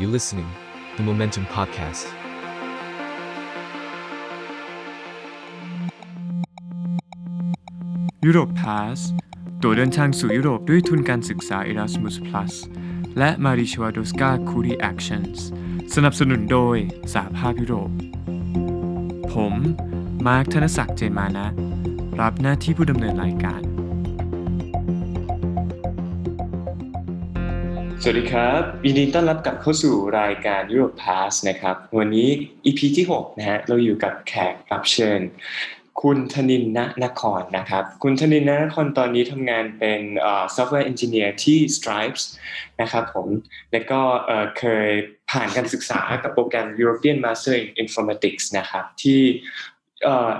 You listening, the Momentum Podcast. ยุโรปพาสตัวเดินทางสู่ยุโรปด้วยทุนการศึกษา Erasmus Plus และ m a r i c h w a d o s k a Curie Actions สนับสนุนโดยสหภาพยุโรป ผม มาร์คธนศักดิ์เจนมานะ รับหน้าที่ผู้ดำเนินรายการ สวัสดีครับยินดีต้อนรับกลับเข้าสู่รายการ Europe Pass นะครับ วันนี้ EP ที่ 6 นะฮะเราอยู่กับแขกรับเชิญ คุณธนินณนครนะครับ คุณธนินณนครตอนนี้ทำงานเป็นเอ่อ software engineer ที่ Stripes นะครับผม แล้วก็เคยผ่านการศึกษากับโปรแกรม European Master in Informatics นะครับ ที่เอ่อ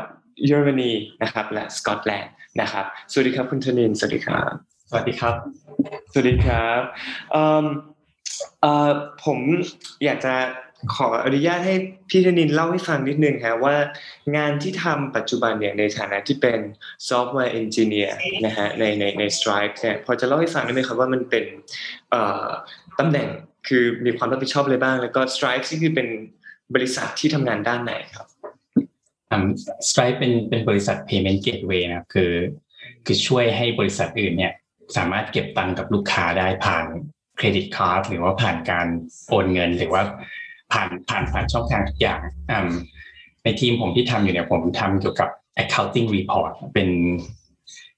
เยอรมนีนะครับและสกอตแลนด์นะครับ สวัสดีครับคุณธนิน สวัสดีครับ สวัสดีครับ สวัสดีครับเอิ่มเอ่อผมอยากจะขออนุญาตให้พี่ธนินเล่าให้ฟังนิดนึงครับว่างานที่ทำปัจจุบันเนี่ยในฐานะที่เป็น software engineer นะฮะในในใน Stripe เนี่ยพอจะเล่าให้ฟังได้ไหมครับว่ามันเป็นเอ่อตำแหน่งคือมีความรับผิดชอบอะไรบ้าง แล้วก็ Stripe ที่คือเป็นบริษัทที่ทำงานด้านไหนครับอืม Stripe เป็นเป็นบริษัท payment gateway นะครับคือ คือช่วยให้บริษัทอื่นเนี่ย สามารถเก็บตังค์กับลูกค้าได้ผ่านเครดิตการ์ดหรือว่าผ่านการโอนเงินหรือว่าผ่านผ่านผ่านช่องทางทุกอย่างอืมในทีมผมที่ทำอยู่เนี่ยผมทำเกี่ยวกับ accounting report เป็น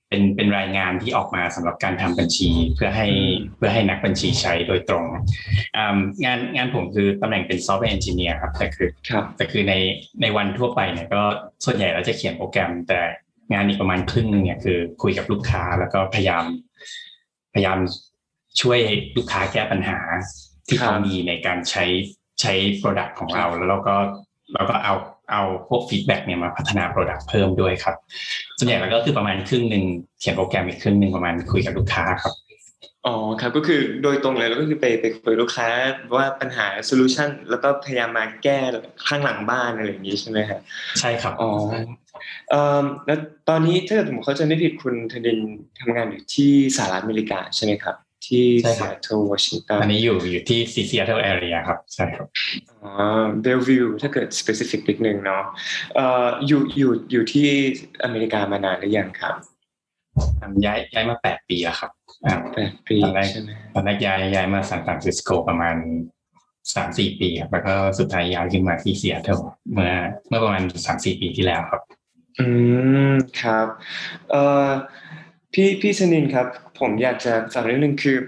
เป็นเป็นรายงานที่ออกมาสำหรับการทำบัญชีเพื่อให้เพื่อให้นักบัญชีใช้โดยตรงอืมงานงานผมคือตำแหน่งเป็น software engineer ครับแต่คือครับแต่คือในในวันทั่วไปเนี่ยก็ส่วนใหญ่เราจะเขียนโปรแกรม แต่งานอีกประมาณครึ่งหนึงเนี่ยคือคุยกับลูกค้าแล้วก็พยายาม พยายามช่วยลูกค้าแก้ปัญหาที่ครับเขามีในการใช้ใช้ Product ของเราแล้วเราก็เราก็เอาเอาพวก feedback เนี่ยมาพัฒนา Product เพิ่มด้วยครับ ส่วนใหญ่แล้วก็คือประมาณครึ่งหนึ่งเขียนโปรแกรมอีกครึ่งหนึ่งประมาณคุยกับลูกค้าครับอ๋อครับก็คือโดยตรงเลยแล้วก็คือไปไปคุยลูกค้าว่าปัญหาโซลูชันแล้วก็พยายามมาแก้ข้างหลังบ้านอะไรอย่างนี้ใช่ไหมครับใช่ครับอ๋อเอ่อ แล้วตอนนี้ถ้าเกิดผมเข้าใจไม่ผิดคุณธนินทำงานอยู่ที่สหรัฐอเมริกาใช่ไหมครับ ที่ใช่ครับ Seattle Washington อันนี้อยู่อยู่ที่ Seattle area ครับใช่ครับอ๋อเบลวิวถ้าเกิด specific นิดนึงเนาะเอ่ออยู่อยู่อยู่ที่อเมริกามานานหรือยังครับย้ายย้ายมาแปดปีแล้วครับอ่าแปดปีตอนแรกใช่ไหมตอนแรกย้ายย้ายมาซานฟรานซิสโกประมาณสามสี่ปีครับแล้วก็สุดท้ายย้ายขึ้นมาที่เซียเทิลเมื่อเมื่อประมาณสามสี่ปีที่แล้วครับ อืม ครับ เอ่อ พี่พี่ธนินครับ ผมอยากจะถามนิดนึงคือ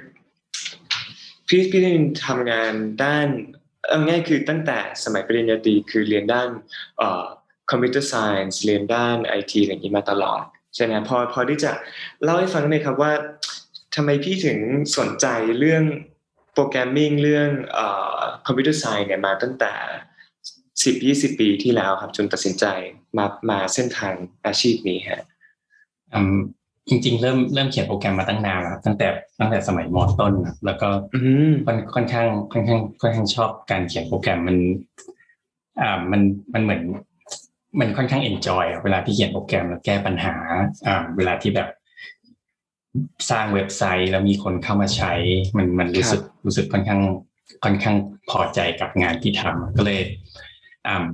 พี่พี่ธนินทำงานด้านเอาง่ายคือตั้งแต่สมัยปริญญาตรีคือเรียนด้านเอ่อcomputer science เรียนด้านไอทีอะไรอย่างนี้มาตลอดใช่ไหมพอพอที่จะเล่าให้ฟังได้ไหมครับว่าทำไมพี่ถึงสนใจเรื่อง programming เรื่องเอ่อ computer science เนี่ยมาตั้งแต่ สิบยี่สิบปีที่แล้วครับ จนตัดสินใจมามาเส้นทางอาชีพนี้ฮะอืมจริง ๆ เริ่มเริ่มเขียนโปรแกรมมาตั้งนานแล้วครับตั้งแต่ตั้งแต่สมัยมต้นครับแล้วก็อืมค่อนค่อนข้างค่อนข้างค่อนข้างชอบการเขียนโปรแกรมมัน อ่ามันมันเหมือน มันค่อนข้าง enjoy เวลาที่เขียนโปรแกรมแล้วแก้ปัญหา อ่า เวลาที่แบบสร้างเว็บไซต์แล้วมีคนเข้ามาใช้ มันมันรู้สึกรู้สึกค่อนข้างค่อนข้างพอใจกับงานที่ทำก็เลย อ่า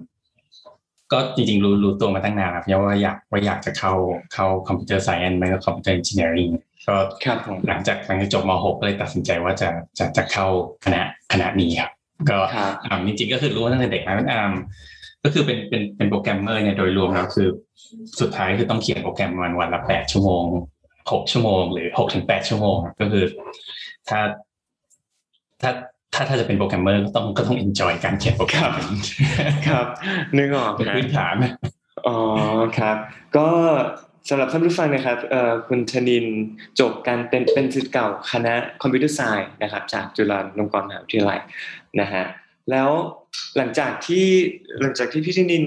ก็จริงๆรู้รู้ตัวมาตั้งนานครับว่าอยากว่าอยากจะเข้าเข้า computer science ไม่ก็ computer engineering ก็ครับผมหลังจากหลังจากจบม .6 ก็เลยตัดสินใจว่าจะจะจะเข้าคณะคณะนี้ครับก็ครับอ่าจริงๆก็คือรู้มาตั้งแต่เด็กนะอ่าก็คือเป็นเป็นเป็นโปรแกรมเมอร์เนี่ยโดยรวมแล้วคือ สุดท้ายคือต้องเขียนโปรแกรมวันวันละแปดชั่วโมงหกชั่วโมง หรือหกถึงแปดชั่วโมงครับก็คือ ถ้าถ้า ถ้าถ้าจะเป็นโปรแกรมเมอร์ก็ต้องก็ต้อง enjoy การเขียนโปรแกรมครับนึกออกเป็นฮะพื้นฐานอ๋อครับ ก็สำหรับท่านผู้ฟังนะครับเอ่อคุณธนินจบการเป็นเป็นศิษย์เก่าคณะคอมพิวเตอร์ไซน์นะครับ จากจุฬาลงกรณ์มหาวิทยาลัยนะฮะแล้วหลังจากที่หลังจากที่พี่ธนิน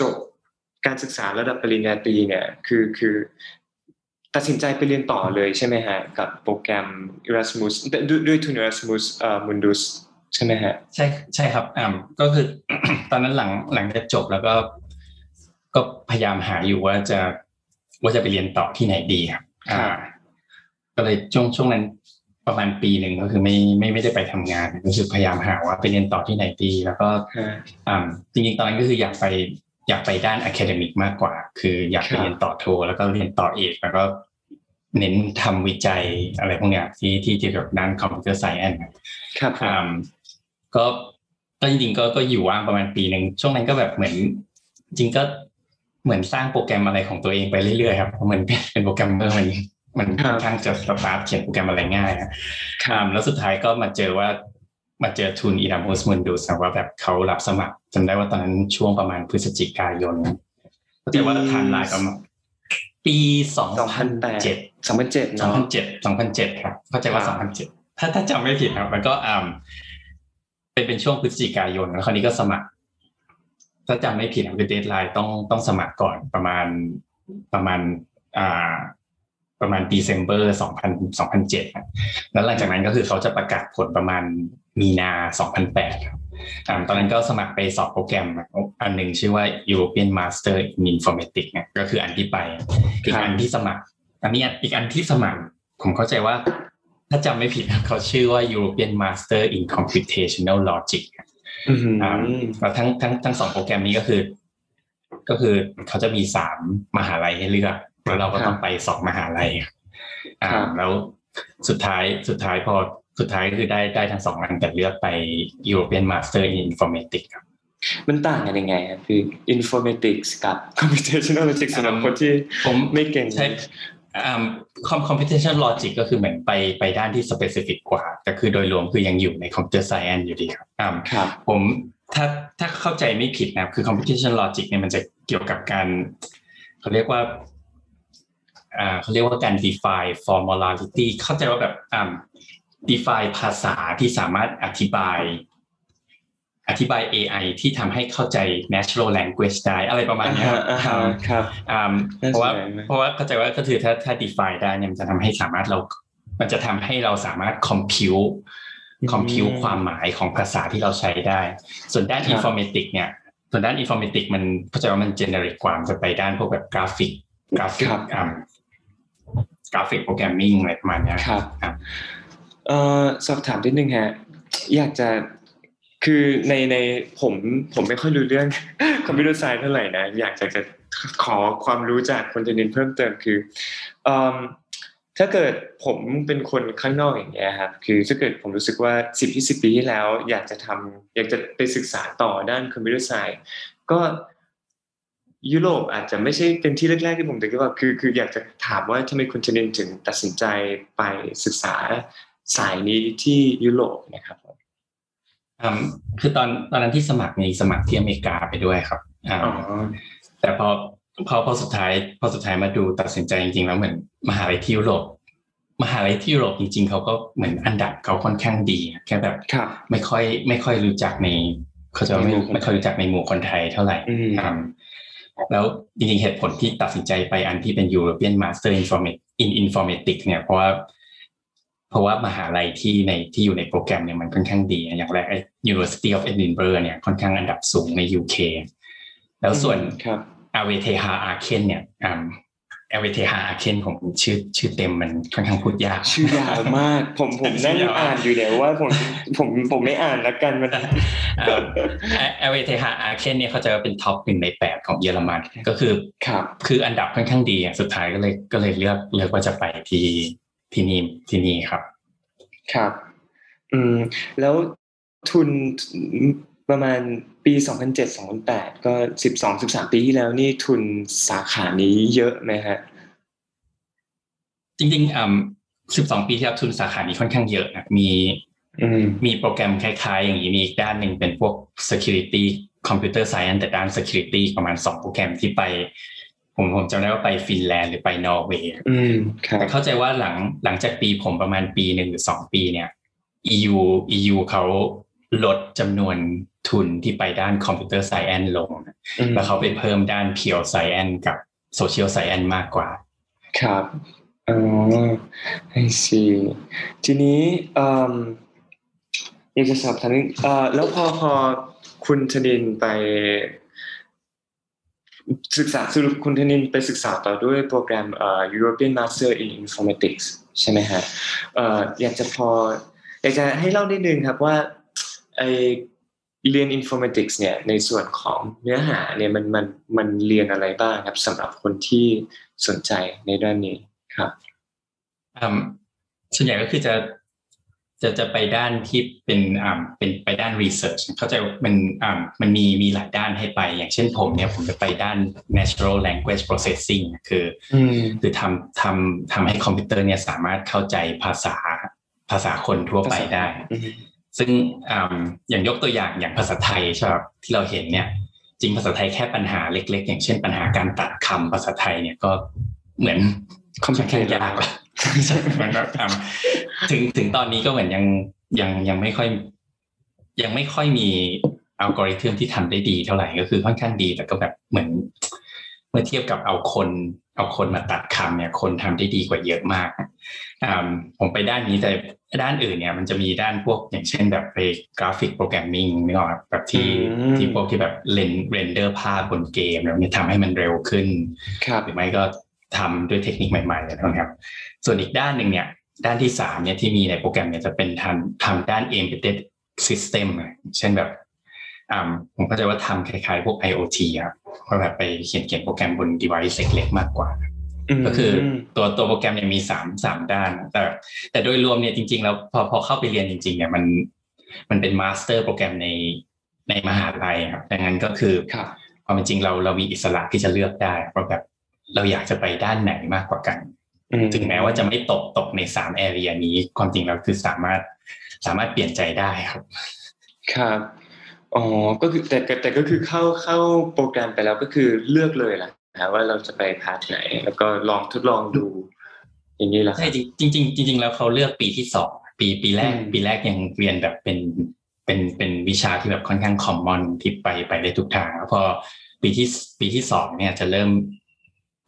จบการศึกษาระดับปริญญาตรีเนี่ยคือคือ ตัดสินใจไปเรียนต่อเลยใช่ไหมฮะ กับโปรแกรม Erasmus ด้วยด้วยทุน Erasmus เอ่อ Mundus ใช่ไหมฮะ ใช่ใช่ครับอ่าก็คือตอนนั้นหลังหลังจากจบแล้วก็ ก็พยายามหาอยู่ว่าจะว่าจะไปเรียนต่อที่ไหนดีครับอ่า ก็เลยช่วงช่วงนั้นประมาณปีหนึ่งก็คือไม่ไม่ไม่ได้ไปทำงานรู้สึกพยายามหาว่าไปเรียนต่อที่ไหนดี แล้วก็ฮะอ่าจริงๆตอนนั้นก็คืออยากไป อยากไปด้าน academic มากกว่า คืออยากไปครับเรียนต่อโท แล้วก็เรียนต่อเอกแล้วก็เน้นทำวิจัยอะไรพวกเนี้ยที่ที่เกี่ยวกับด้าน computer science ครับผมอ่าก็ก็จริงๆก็ก็อยู่ว่างประมาณปีหนึ่งช่วงนั้นก็แบบเหมือน จริงก็เหมือนสร้างโปรแกรมอะไรของตัวเองไปเรื่อยๆครับเพราะมันเป็นเป็นโปรแกรมเมอร์มันมันค่อนข้างจะสตาร์ทเขียนโปรแกรมอะไรง่ายอะอ่าแล้วสุดท้ายก็มาเจอว่า มาเจอทุน Erasmus Mundus ว่าแบบเขารับสมัครจำได้ว่าตอนนั้นช่วงประมาณพฤศจิกายนก็จะว่าไทม์ไลน์ประมาณปีสองพันเจ็ดสองพันเจ็ดสองเนาะพันเจ็ดสองพันเจ็ดครับเข้าใจว่าครับสองพันเจ็ดถ้าถ้าจำไม่ผิดครับมันก็อ่าเป็นเป็นช่วงพฤศจิกายนแล้วคราวนี้ก็สมัคร ถ้าจำไม่ผิดคือเดทไลน์ต้องต้องสมัครก่อนประมาณประมาณอ่าประมาณ December 2000 2007ครับแล้วหลังจากนั้นก็คือเขาจะประกาศผลประมาณ มีนา 2008ครับอ่าตอนนั้นก็สมัครไปสอบโปรแกรมอันหนึ่งชื่อว่า European Master in Informatics เนี่ยก็คืออันที่ไปอีกอันที่สมัคร อันนี้อีกอันที่สมัคร ผมเข้าใจว่า ถ้าจำไม่ผิดเขาชื่อว่า European Master in Computational Logic ครับอือหืออ่าแล้วทั้งทั้งทั้งสองโปรแกรมนี้ก็คือ ก็คือเขาจะมีสามมหาลัยให้เลือก แล้วเราก็ต้องไปสองมหาลัยครับอ่าแล้วสุดท้ายสุดท้ายพอ สุดท้ายก็คือได้ได้ทั้งสองอันแต่เลือกไป European Master in Informatics ครับมันต่างกันยังไงครับคือ informatics กับ computational logic สำหรับคนที่ผมไม่เก่งใช่อ่าคอม computation logic ก็คือเหมือนไปไปด้านที่ specific กว่า แต่คือโดยรวมคือยังอยู่ใน computer science อยู่ดีครับอ่าครับ ผมถ้าถ้าเข้าใจไม่ผิดนะครับ คือ computation logic เนี่ยมันจะเกี่ยวกับการเขาเรียกว่าอ่าเขาเรียกว่าการ define formality เข้าใจว่าแบบอ่า define ภาษาที่สามารถอธิบาย อธิบาย AI ที่ทำให้เข้าใจ natural language ได้อะไรประมาณเนี้ยครับอ่าฮะอ่าฮะครับอ่าน่าสนใจเพราะว่ามากเพราะว่าเข้าใจว่าก็คือถ้าถ้า define ได้เนี่ยมันจะทำให้สามารถเรา มันจะทำให้เราสามารถ compute อืม compute ความหมายของภาษาที่เราใช้ได้ ส่วนด้านครับ informatics เนี่ย ส่วนด้าน informatics มันเข้าใจว่ามัน generic กว่ามันจะไปด้านพวกแบบกราฟิก กราฟิกอ่าgraphic programming อะไรประมาณเนี้ยครับครับ เอ่อสอบถามนิดนึงฮะอยากจะคือในในผมผมไม่ค่อยรู้เรื่อง computer science เท่าไหร่นะอยากจะจะขอความรู้จากคุณธนินเพิ่มเติมคือเอ่มถ้าเกิดผมเป็นคนข้างนอกอย่างเงี้ยครับคือถ้าเกิดผมรู้สึกว่าสิบยี่สิบปีที่แล้ว อยากจะทำอยากจะไปศึกษาต่อด้าน computer science ก็ยุโรปอาจจะไม่ใช่เป็นที่แรกๆที่ผมจะคิดว่าคือคืออยากจะถามว่าทำไมคุณชนินถึงตัดสินใจไปศึกษา สายนี้ที่ยุโรปนะครับผมอืมคือตอนตอนนั้นที่สมัครมีสมัครที่อเมริกาไปด้วยครับอ่าอ๋อแต่พอพอพอสุดท้าย พอสุดท้ายมาดูตัดสินใจจริงๆแล้วเหมือนมหาลัยที่ยุโรปมหาลัยที่ยุโรปจริง ๆเขาก็เหมือนอันดับเขาค่อนข้างดีแค่แบบครับไม่ค่อย ไม่ค่อยรู้จักในเขาจะว่าไม่ในหมู่คนไม่ค่อยรู้จักในหมู่คนไทยเท่าไหร่อืมอืมแล้วจริงๆเหตุผลที่ตัดสินใจไปอันที่เป็น European Master in Informatics in Informatics เนี่ยเพราะว่า เพราะว่ามหาลัยที่ในที่อยู่ในโปรแกรมเนี่ยมันค่อนข้างดี อย่างแรกไอ้ University of Edinburgh เนี่ยค่อนข้างอันดับสูงใน UK แล้วส่วนครับอเวเทฮาอาเคนเนี่ยอ่าอเวเทฮาอาเคนผมชื่อชื่อเต็มมันค่อนข้างพูดยาก ชื่อยาวมาก ผมผมนั่งชื่อยาวอ่านอยู่เดี๋ยวว่าผมผมผมไม่อ่านแล้วกันมัน RWTH Aachen เนี่ยเขาจะเป็น top หนึ่งในแปดของเยอรมันก็คือครับคืออันดับค่อนข้างดีอะสุดท้ายก็เลยก็เลยเลือกเลือกว่าจะไปที่ ที่นี่ที่นี่ครับ ครับ อืม แล้วทุนประมาณปี 2007-2008 ก็ 12-13 ปีที่แล้วนี่ทุนสาขานี้เยอะไหมฮะ จริงๆอ่าสิบสองปีที่แล้วทุนสาขานี้ค่อนข้างเยอะนะมีอืมมีโปรแกรมคล้ายๆ อย่างนี้มีอีกด้านหนึ่งเป็นพวก security computer science แต่ด้าน security ประมาณสองโปรแกรมที่ไป ผมผมจำได้ว่าไปฟินแลนด์หรือไปนอร์เวย์อืมครับแต่เข้าใจว่าหลังหลังจากปีผมประมาณปีหนึ่งหรือสองปีเนี่ย EU EU เขาลดจำนวนทุนที่ไปด้าน computer science ลงอืมแล้วเขาไปเพิ่มด้าน pure science กับ social science มากกว่า ครับอ๋อ I see ทีนี้เอ่มอยากจะสอบถามนิดเอ่อแล้วพอพอคุณธนินไป ศึกษาสรุปคุณธนินไปศึกษาต่อด้วยโปรแกรม European Master in Informatics ใช่ไหมฮะอยากจะพออยากจะให้เล่านิดนึงครับว่าไอเรียน informatics เนี่ยในส่วนของเนื้อหาเนี่ยมันมันมันเรียนอะไรบ้างครับสำหรับคนที่สนใจในด้านนี้ครับส่วนใหญ่ก็คือจะ จะจะไปด้านที่เป็นอ่าเป็นไปด้าน research เข้าใจว่ามันอ่ามันมีมีหลายด้านให้ไป อย่างเช่นผมเนี่ยผมจะไปด้าน natural language processing คืออืมคือทำทำทำให้คอมพิวเตอร์เนี่ยสามารถเข้าใจภาษาภาษาคนทั่วไปได้อืมซึ่งอ่าอย่างยกตัวอย่างอย่างภาษาไทยใช่ไหมครับที่เราเห็นเนี่ย จริงภาษาไทยแค่ปัญหาเล็ก ๆ อย่างเช่นปัญหาการตัดคำภาษาไทยเนี่ยก็เหมือน ค่อนข้างยากแล้วใช่มันก็ทำถึงถึงตอนนี้ก็เหมือนยังยังยังไม่ค่อย ยังไม่ค่อยมีอัลกอริทึมที่ทำได้ดีเท่าไหร่ก็คือค่อนข้างดีแต่ก็แบบเหมือนเมื่อเทียบกับเอาคนเอาคนมาตัดคำเนี่ย คนทำได้ดีกว่าเยอะมากอ่าผมไปด้านนี้แต่ด้านอื่นเนี่ย มันจะมีด้านพวกอย่างเช่นแบบไป graphic programming นึกออกไหมแบบที่อืมที่พวกที่แบบ ren render ภาพบนเกมแล้วเนี่ยทำให้มันเร็วขึ้นครับหรือไม่ก็ ทำด้วยเทคนิคใหม่ๆนะครับ ส่วนอีกด้านหนึ่งเนี่ย ด้านที่สามเนี่ยที่มีในโปรแกรมเนี่ยจะเป็นทำทำด้าน embedded system อะเช่นแบบอ่าผมเข้าใจว่าทำคล้ายๆ พวก IoT อะว่าแบบไปเขียนเขียนโปรแกรมบน device เล็กๆมากกว่า ก็คือตัวตัวโปรแกรมเนี่ยมีสามสามด้าน แต่ แต่โดยรวมเนี่ยจริง ๆ แล้วพอพอเข้าไปเรียนจริง ๆ เนี่ยมันมันเป็น master program ในในมหาลัยครับดังนั้นก็คือครับความเป็นจริงเราเรามีอิสระที่จะเลือกได้ว่าแบบ เราอยากจะไปด้านไหนมากกว่ากันอืมถึงแม้ว่าจะไม่ตกตกในสาม area นี้ ความจริงเราคือสามารถสามารถเปลี่ยนใจได้ครับ ครับอ๋อก็คือแต่แต่แต่ก็คือเข้าเข้าโปรแกรมไปแล้วก็คือเลือกเลยล่ะนะว่าเราจะไป part ไหน แล้วก็ลองทดลองดู อย่างนี้แหละคใช่ครับจริงจริงๆจริงๆแล้วเขาเลือกปีที่สองปีปีแรกอืมปีแรกยังเรียนแบบเป็นเป็นเป็นวิชาที่แบบค่อนข้าง common ที่ไปไปได้ทุกทางแล้วพอปีที่ปีที่สองเนี่ยจะเริ่ม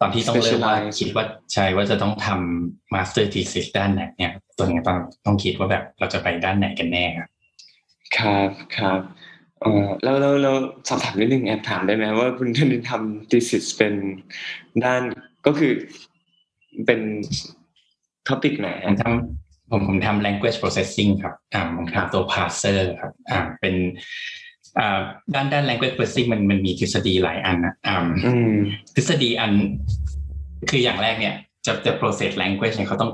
ตอนที่ต้องเริ่มว่า specialize คิดว่าใช่ว่าจะต้องทำ master thesis ด้านไหนเนี่ยตัวเนี้ยต้องต้องคิดว่าแบบเราจะไปด้านไหนกันแน่ครับครับครับเออแล้วแล้วแล้วสอบถามนิดนึงแอบถามได้ไหมว่าคุณท่านทำ thesis เป็นด้านก็คือเป็นท็อปิกไหนผมทำผมผมทำ language processing ครับอ่าผมทำตัว parser ครับอ่าเป็นอ่า ด้านด้าน language processing มันมันมีทฤษฎีหลายอันนะอ่าอืมทฤษฎีอัน คืออย่างแรกเนี่ยจะจะ process language เนี่ยเขาต้อง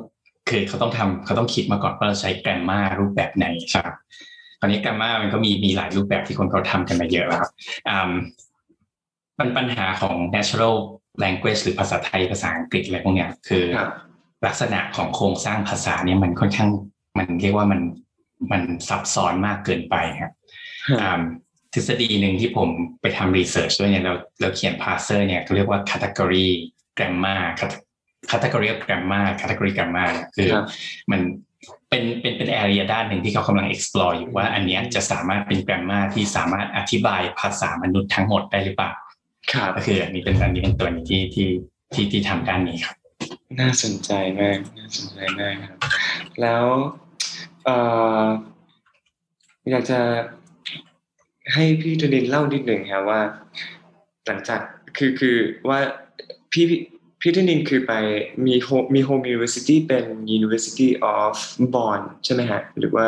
คือเขาต้องทำเขาต้องคิดมาก่อนว่าเราใช้ grammar รูปแบบไหนใช่ไหมตอนนี้ grammar มันก็มีมีหลายรูปแบบที่คนเขาทำกันมาเยอะแล้วครับอ่าปัญปัญหาของ natural language หรือภาษาไทยภาษาอังกฤษอะไรพวกเนี้ยคือครับลักษณะของโครงสร้างภาษาเนี่ยมันค่อนข้างมันเรียกว่ามันมันซับซ้อนมากเกินไปครับอ่า ทฤษฎีหนึ่งที่ผมไปทำรีเสิร์ชด้วยเนี่ยเราเราเขียน parser เนี่ยเขาเรียกว่า category grammar category of grammar category grammar เนี่ยคือครับมันเป็นเป็นเป็น area ด้านหนึ่งที่เขากำลัง explore อยู่ว่าอันเนี้ยจะสามารถเป็น grammar ที่สามารถอธิบายภาษามนุษย์ทั้งหมดได้หรือเปล่าครับก็คืออันนี้เป็นอันนี้เป็นตัวหนี้ที่ที่ที่ที่ทำด้านนี้ครับ น่าสนใจมากน่าสนใจมากครับ แล้วเอ่ออยากจะ ให้พี่ธนินเล่านิดหนึ่งครับว่า หลังจากคือคือว่าพี่พี่พี่ธนินคือไปมี home มี home univer sity เป็น University of Bonn ใช่ไหมฮะ หรือว่า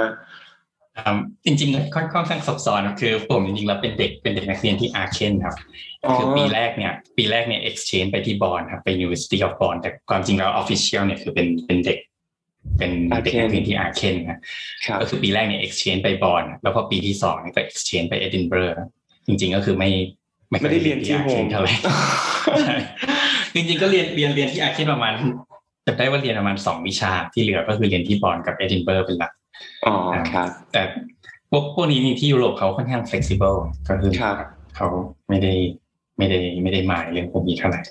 อืมจริงๆค่อนค่อนข้างซับซ้อนครับคือผมจริงๆแล้วเป็นเด็กเป็นเด็กนักเรียนที่อาร์เคนครับอ๋อคือปีแรกเนี่ยปีแรกเนี่ย exchange ไปที่บอนครับไป University of Bonn แต่ความจริงแล้ว official เนี่ยคือเป็นเป็นเด็ก เป็นเด็กนักเรียนที่อาร์เคนนะครับก็คือปีแรกเนี่ย exchange ไปบอนแล้วพอปีที่สองเนี่ยก็ exchange ไป Edinburgh จริง ๆ ก็คือไม่ไม่ได้เรียนที่โฮ Arken มเท่าไหร่ใช่จริงๆก็เรียนเรียนเรียนที่อาร์เคนประมาณจำได้ว่าเรียนประมาณสองวิชาที่เหลือก็คือเรียนที่บอนกับ Edinburgh เป็นหลักอ๋อครับ แต่พวกพวกนี้นี่ที่ยุโรปเขาค่อนข้าง flexible ก็คือครับเขาไม่ได้ไม่ได้ไม่ได้หมายเรื่องพวกนี้เท่าไหร่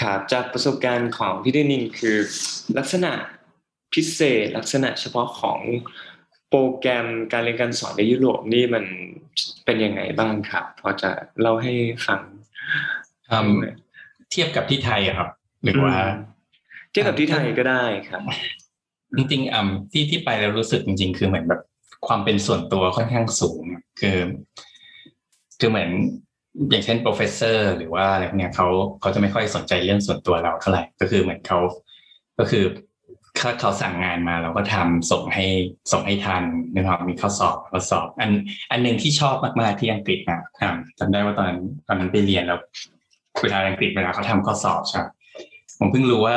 ครับจากประสบการณ์ของพี่เดนินคือลักษณะ พิเศษลักษณะเฉพาะของโปรแกรมการเรียนการสอนในยุโรปนี่มันเป็นยังไงบ้างครับ พอจะเล่าให้ฟังอืมเทียบกับที่ไทยอะครับหรือว่า เทียบกับที่ไทยก็ได้ครับ จริงๆอืมที่ที่ไปแล้วรู้สึกจริง ๆ คือเหมือนแบบความเป็นส่วนตัวค่อนข้างสูง คือคือเหมือนอย่างเช่น professor หรือว่าอะไรพวกเนี้ยเขาเขาจะไม่ค่อยสนใจเรื่องส่วนตัวเราเท่าไหร่ก็คือเหมือนเขาก็คือ เขาเขาสั่งงานมาเราก็ทำส่งให้ส่งให้ทันนะครับมีข้อสอบข้อสอบ อันอันหนึ่งที่ชอบมากๆที่อังกฤษนะจำได้ว่าตอนนั้นตอนนั้นไปเรียนแล้วเวลาอังกฤษเวลาเขาทำข้อสอบใช่ผมเพิ่งรู้ว่า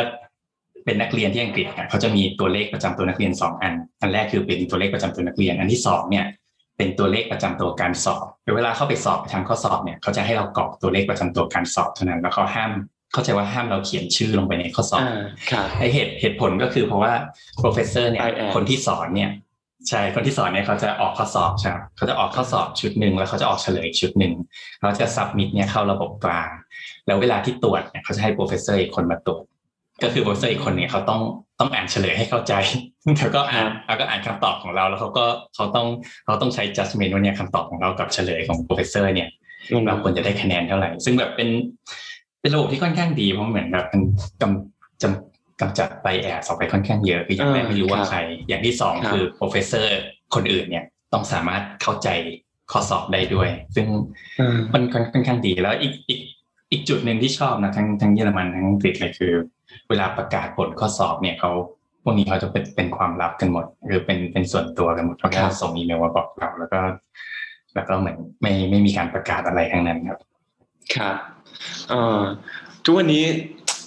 เป็นนักเรียนที่อังกฤษเขาจะมีตัวเลขประจำตัวนักเรียนสองอัน อันแรกคือเป็นตัวเลขประจำตัวนักเรียน อันที่สองเนี่ย เป็นตัวเลขประจำตัวการสอบเวลาเข้าไปสอบทำข้อสอบเนี่ยเขาจะให้เรากรอกตัวเลขประจำตัวการสอบเท่านั้นแล้วเขาห้าม เข้าใจว่าห้ามเราเขียนชื่อลงไปในข้อสอบอ่าครับไอเหตุเหตุผลก็คือเพราะว่า professor เนี่ย I am คนที่สอนเนี่ยใช่คนที่สอนเนี่ยเขาจะออกข้อสอบใช่ไหมเขาจะออกข้อสอบชุดหนึ่งแล้วเขาจะออกเฉลยอีกชุดหนึ่งเขาจะ submit เนี่ยเข้าระบบกลาง แล้วเวลาที่ตรวจเนี่ยเขาจะให้ professor อีกคนมาตรวจก็คือ professor อีกคนเนี่ยเขาต้องต้องอ่านเฉลยให้เข้าใจแล้วก็อ่านแล้วก็อ่านคำตอบของเรา แล้วเขาก็เขาต้องเขาต้องใช้ judgment ว่าเนี่ยคำตอบของเรากับเฉลยของ professor เนี่ยเราควรจะได้คะแนนเท่าไหร่ ซึ่งแบบเป็น เป็นระบบที่ค่อนข้างดีเพราะเหมือนแบบมันกำจำกำจัดไปแอบออกไปค่อนข้างเยอะคืออย่างแรกไม่รู้ว่าใคร อย่างที่สองคือ professor คนอื่นเนี่ยต้องสามารถเข้าใจข้อสอบได้ด้วย ซึ่งอืมมันค่อนข้างดีแล้วอีกอีกอีกจุดหนึ่งที่ชอบนะทั้งทั้งเยอรมันทั้งอังกฤษเลยคือ เวลาประกาศผลข้อสอบเนี่ยเขาพวกนี้เขาจะเป็นเป็นความลับกันหมดคือเป็นเป็นส่วนตัวกันหมดเขาแค่ส่งอีเมลมาบอกเราแล้วก็ แล้วก็เหมือนไม่ไม่มีการประกาศอะไรทั้งนั้นครับ ครับเอ่อ ทุกวันนี้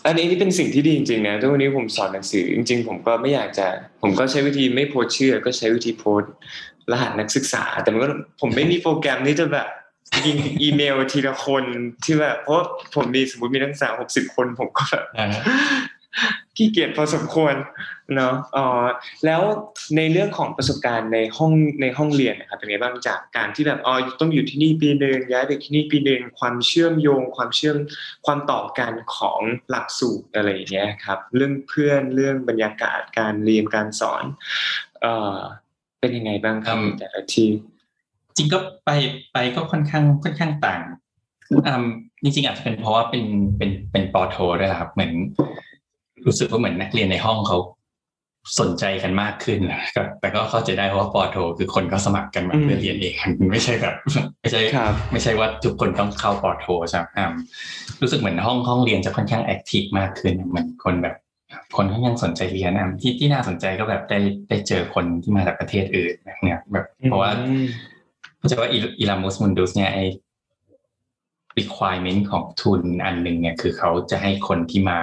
อันนี้นี่เป็นสิ่งที่ดีจริงๆนะทุกวันนี้ผมสอนหนังสือจริง ๆ ผมก็ไม่อยากจะ ผมก็ใช้วิธีไม่โพสเชื่อ ก็ใช้วิธีโพสรหัสนักศึกษา แต่มันก็ผมไม่มีโปรแกรมที่จะแบบยิงอีเมลทีละคนที่แบบเพราะผมมีสมมติมีนักศึกษาหกสิบคนผมก็แบบ ขี้เกียจพอสมควรเนาะอ๋อแล้วในเรื่องของประสบการณ์ในห้องในห้องเรียนนะครับเป็นไงบ้างจากการที่แบบอ๋อต้องอยู่ที่นี่ปีหนึ่งย้ายไปที่นี่ปีหนึ่งความเชื่อมโยง ความเชื่อมความต่อกันของหลักสูตรอะไรอย่างเงี้ยครับ เรื่องเพื่อนเรื่องบรรยากาศการเรียนการสอนเอ่อเป็นยังไงบ้างครับอืมแต่ละที่จริงก็ไปไปก็ค่อนข้างค่อนข้างต่างอืมจริงๆอาจจะเป็นเพราะว่าเป็นเป็นเป็นปอโทด้วยแหละครับเหมือน รู้สึกว่าเหมือนนักเรียนในห้องเขาสนใจกันมากขึ้นนะครับแต่ก็เข้าใจได้เพราะว่าปอโท คือคนก็สมัครกันมาอืมเพื่อเรียนเองมันไม่ใช่แบบไม่ใช่ครับไม่ใช่ว่าทุกคนต้องเข้าปอโทใช่ไหมอ่ารู้สึกเหมือนห้องห้องเรียนจะค่อนข้างแอคทีฟมากขึ้นเหมือนคนแบบ คนค่อนข้างสนใจเรียนอะที่ที่น่าสนใจก็แบบได้ได้เจอคนที่มาจากประเทศอื่นเนี่ยแบบเพราะว่าอืมเข้าใจว่าอีลามุสมุนดุสเนี่ยไอ requirement ของทุนอันหนึ่งเนี่ยคือเขาจะให้คนที่มา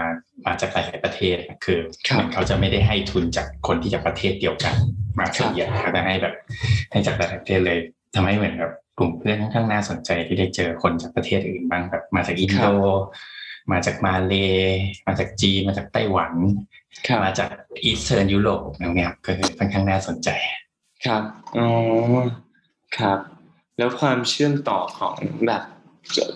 มาจากหลายๆประเทศคือครับเหมือนเขาจะไม่ได้ให้ทุนจากคนที่จากประเทศเดียวกัน มาเฉลี่ยเขาจะให้แบบให้จากหลายๆประเทศเลยทำให้เหมือนแบบกลุ่มเพื่อนค่อนข้างน่าสนใจที่ได้เจอคนจากประเทศอื่นบ้างแบบมาจากอินโดมาจากมาเลมาจากจีนมาจากไต้หวันครับมาจากอีสเทิร์นยุโรปเนี่ยก็คือค่อนข้างน่าสนใจ ครับอ๋อครับ แล้วความเชื่อมต่อของแบบ